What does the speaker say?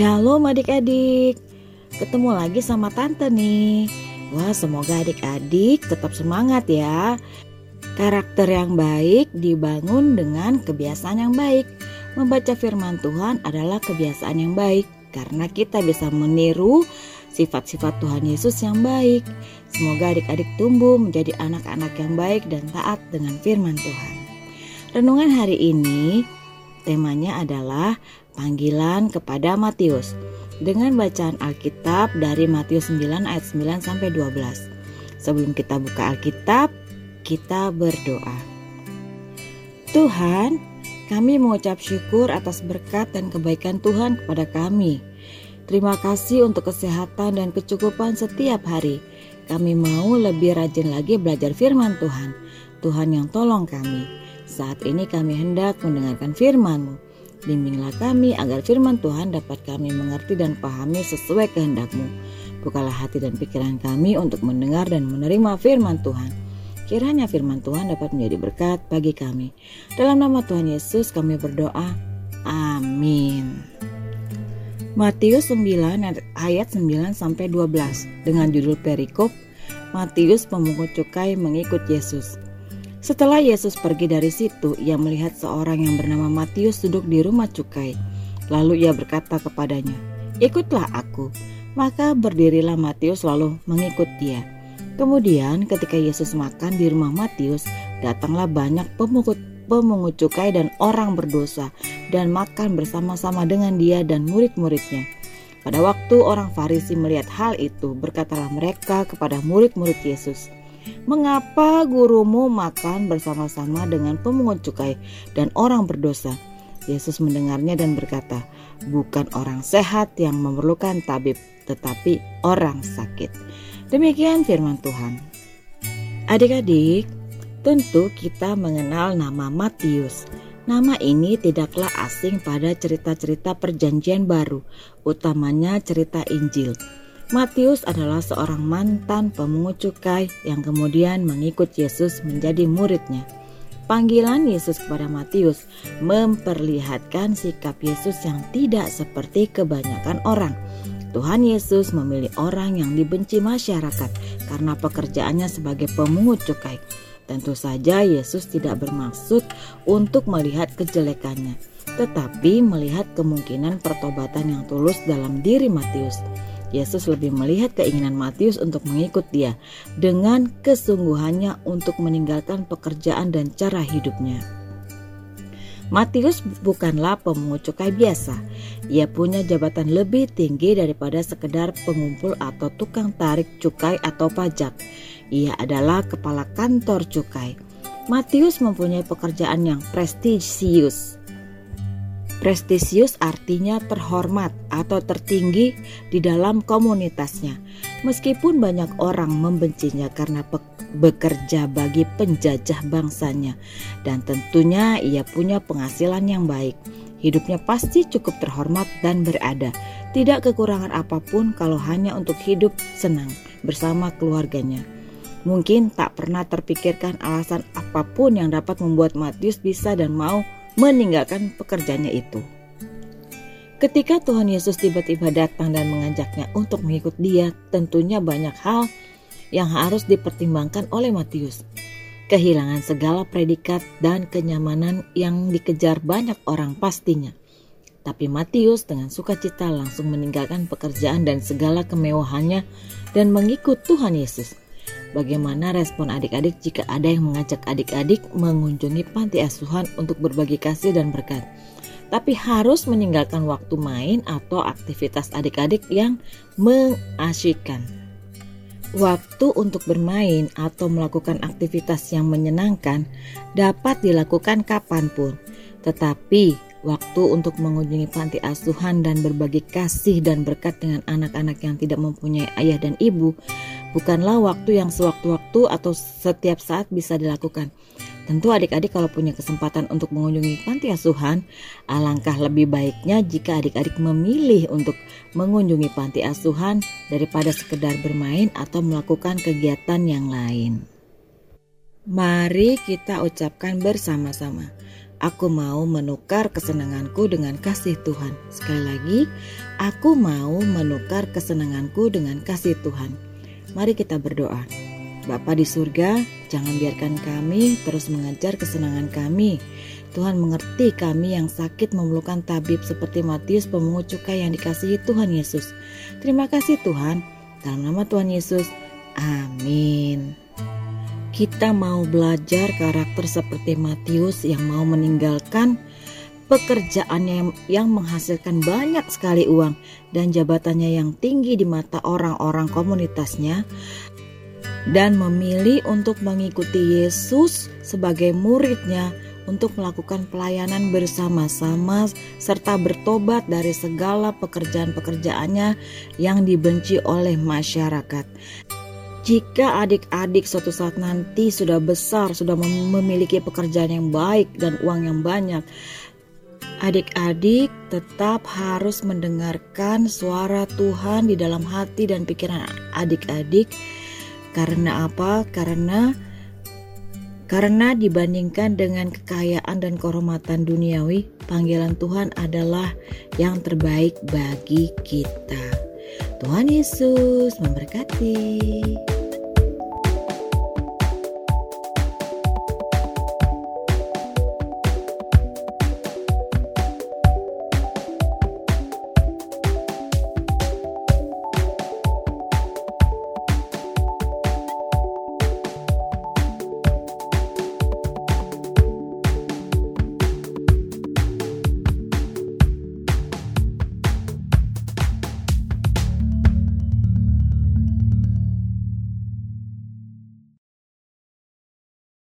Shalom adik-adik. Ketemu lagi sama tante nih. Wah semoga adik-adik tetap semangat ya. Karakter yang baik dibangun dengan kebiasaan yang baik. Membaca firman Tuhan adalah kebiasaan yang baik Karena kita bisa meniru sifat-sifat Tuhan Yesus yang baik. Semoga adik-adik tumbuh menjadi anak-anak yang baik dan taat dengan firman Tuhan. Renungan hari ini temanya adalah panggilan kepada Matius dengan bacaan Alkitab dari Matius 9 ayat 9 sampai 12. Sebelum kita buka Alkitab, kita berdoa. Tuhan, kami mengucap syukur atas berkat dan kebaikan Tuhan kepada kami. Terima kasih untuk kesehatan dan kecukupan setiap hari. Kami mau lebih rajin lagi belajar firman Tuhan. Tuhan yang tolong kami. Saat ini kami hendak mendengarkan firman-Mu. Bimbinglah kami agar firman Tuhan dapat kami mengerti dan pahami sesuai kehendak-Mu. Bukalah hati dan pikiran kami untuk mendengar dan menerima firman Tuhan. Kiranya firman Tuhan dapat menjadi berkat bagi kami. Dalam nama Tuhan Yesus kami berdoa. Amin. Matius 9 ayat 9 sampai 12 dengan judul perikop Matius pemungut cukai mengikut Yesus. Setelah Yesus pergi dari situ, ia melihat seorang yang bernama Matius duduk di rumah cukai. Lalu ia berkata kepadanya, "Ikutlah aku." Maka berdirilah Matius lalu mengikut dia. Kemudian ketika Yesus makan di rumah Matius, datanglah banyak pemungut pemungut cukai dan orang berdosa dan makan bersama-sama dengan dia dan murid-muridnya. Pada waktu orang Farisi melihat hal itu, berkatalah mereka kepada murid-murid Yesus, Mengapa gurumu makan bersama-sama dengan pemungut cukai dan orang berdosa? Yesus mendengarnya dan berkata, "Bukan orang sehat yang memerlukan tabib, tetapi orang sakit." Demikian firman Tuhan. Adik-adik, tentu kita mengenal nama Matius. Nama ini tidaklah asing pada cerita-cerita Perjanjian Baru, utamanya cerita Injil. Matius adalah seorang mantan pemungut cukai yang kemudian mengikut Yesus menjadi muridnya. Panggilan Yesus kepada Matius memperlihatkan sikap Yesus yang tidak seperti kebanyakan orang. Tuhan Yesus memilih orang yang dibenci masyarakat karena pekerjaannya sebagai pemungut cukai. Tentu saja Yesus tidak bermaksud untuk melihat kejelekannya, tetapi melihat kemungkinan pertobatan yang tulus dalam diri Matius. Yesus lebih melihat keinginan Matius untuk mengikut dia dengan kesungguhannya untuk meninggalkan pekerjaan dan cara hidupnya. Matius bukanlah pemungut cukai biasa. Ia punya jabatan lebih tinggi daripada sekedar pengumpul atau tukang tarik cukai atau pajak. Ia adalah kepala kantor cukai. Matius mempunyai pekerjaan yang prestisius Prestisius artinya terhormat atau tertinggi di dalam komunitasnya. Meskipun banyak orang membencinya karena bekerja bagi penjajah bangsanya dan tentunya ia punya penghasilan yang baik. Hidupnya pasti cukup terhormat dan berada. Tidak kekurangan apa pun kalau hanya untuk hidup senang bersama keluarganya. Mungkin tak pernah terpikirkan alasan apa pun yang dapat membuat Matius bisa dan mau meninggalkan pekerjaannya itu. Ketika Tuhan Yesus tiba-tiba datang dan mengajaknya untuk mengikut dia, tentunya banyak hal yang harus dipertimbangkan oleh Matius. Kehilangan segala predikat dan kenyamanan yang dikejar banyak orang pastinya. Tapi Matius dengan sukacita langsung meninggalkan pekerjaan dan segala kemewahannya dan mengikut Tuhan Yesus. Bagaimana respon adik-adik jika ada yang mengajak adik-adik mengunjungi panti asuhan untuk berbagi kasih dan berkat? Tapi harus meninggalkan waktu main atau aktivitas adik-adik yang mengasyikkan. Waktu untuk bermain atau melakukan aktivitas yang menyenangkan dapat dilakukan kapan pun, tetapi waktu untuk mengunjungi panti asuhan dan berbagi kasih dan berkat dengan anak-anak yang tidak mempunyai ayah dan ibu bukanlah waktu yang sewaktu-waktu atau setiap saat bisa dilakukan. Tentu adik-adik kalau punya kesempatan untuk mengunjungi panti asuhan, alangkah lebih baiknya jika adik-adik memilih untuk mengunjungi panti asuhan daripada sekedar bermain atau melakukan kegiatan yang lain. Mari kita ucapkan bersama-sama. Aku mau menukar kesenanganku dengan kasih Tuhan. Sekali lagi, aku mau menukar kesenanganku dengan kasih Tuhan. Mari kita berdoa. Bapa di surga, jangan biarkan kami terus mengejar kesenangan kami. Tuhan mengerti kami yang sakit memerlukan tabib seperti Matius pemungut cukai yang dikasihi Tuhan Yesus. Terima kasih Tuhan. Dalam nama Tuhan Yesus. Amin. Kita mau belajar karakter seperti Matius yang mau meninggalkan pekerjaannya yang menghasilkan banyak sekali uang dan jabatannya yang tinggi di mata orang-orang komunitasnya dan memilih untuk mengikuti Yesus sebagai muridnya untuk melakukan pelayanan bersama-sama serta bertobat dari segala pekerjaan-pekerjaannya yang dibenci oleh masyarakat. Jika adik-adik suatu saat nanti sudah besar, sudah memiliki pekerjaan yang baik dan uang yang banyak, adik-adik tetap harus mendengarkan suara Tuhan di dalam hati dan pikiran adik-adik. Karena apa? Karena karena dibandingkan dengan kekayaan dan kehormatan duniawi, panggilan Tuhan adalah yang terbaik bagi kita. Tuhan Yesus memberkati.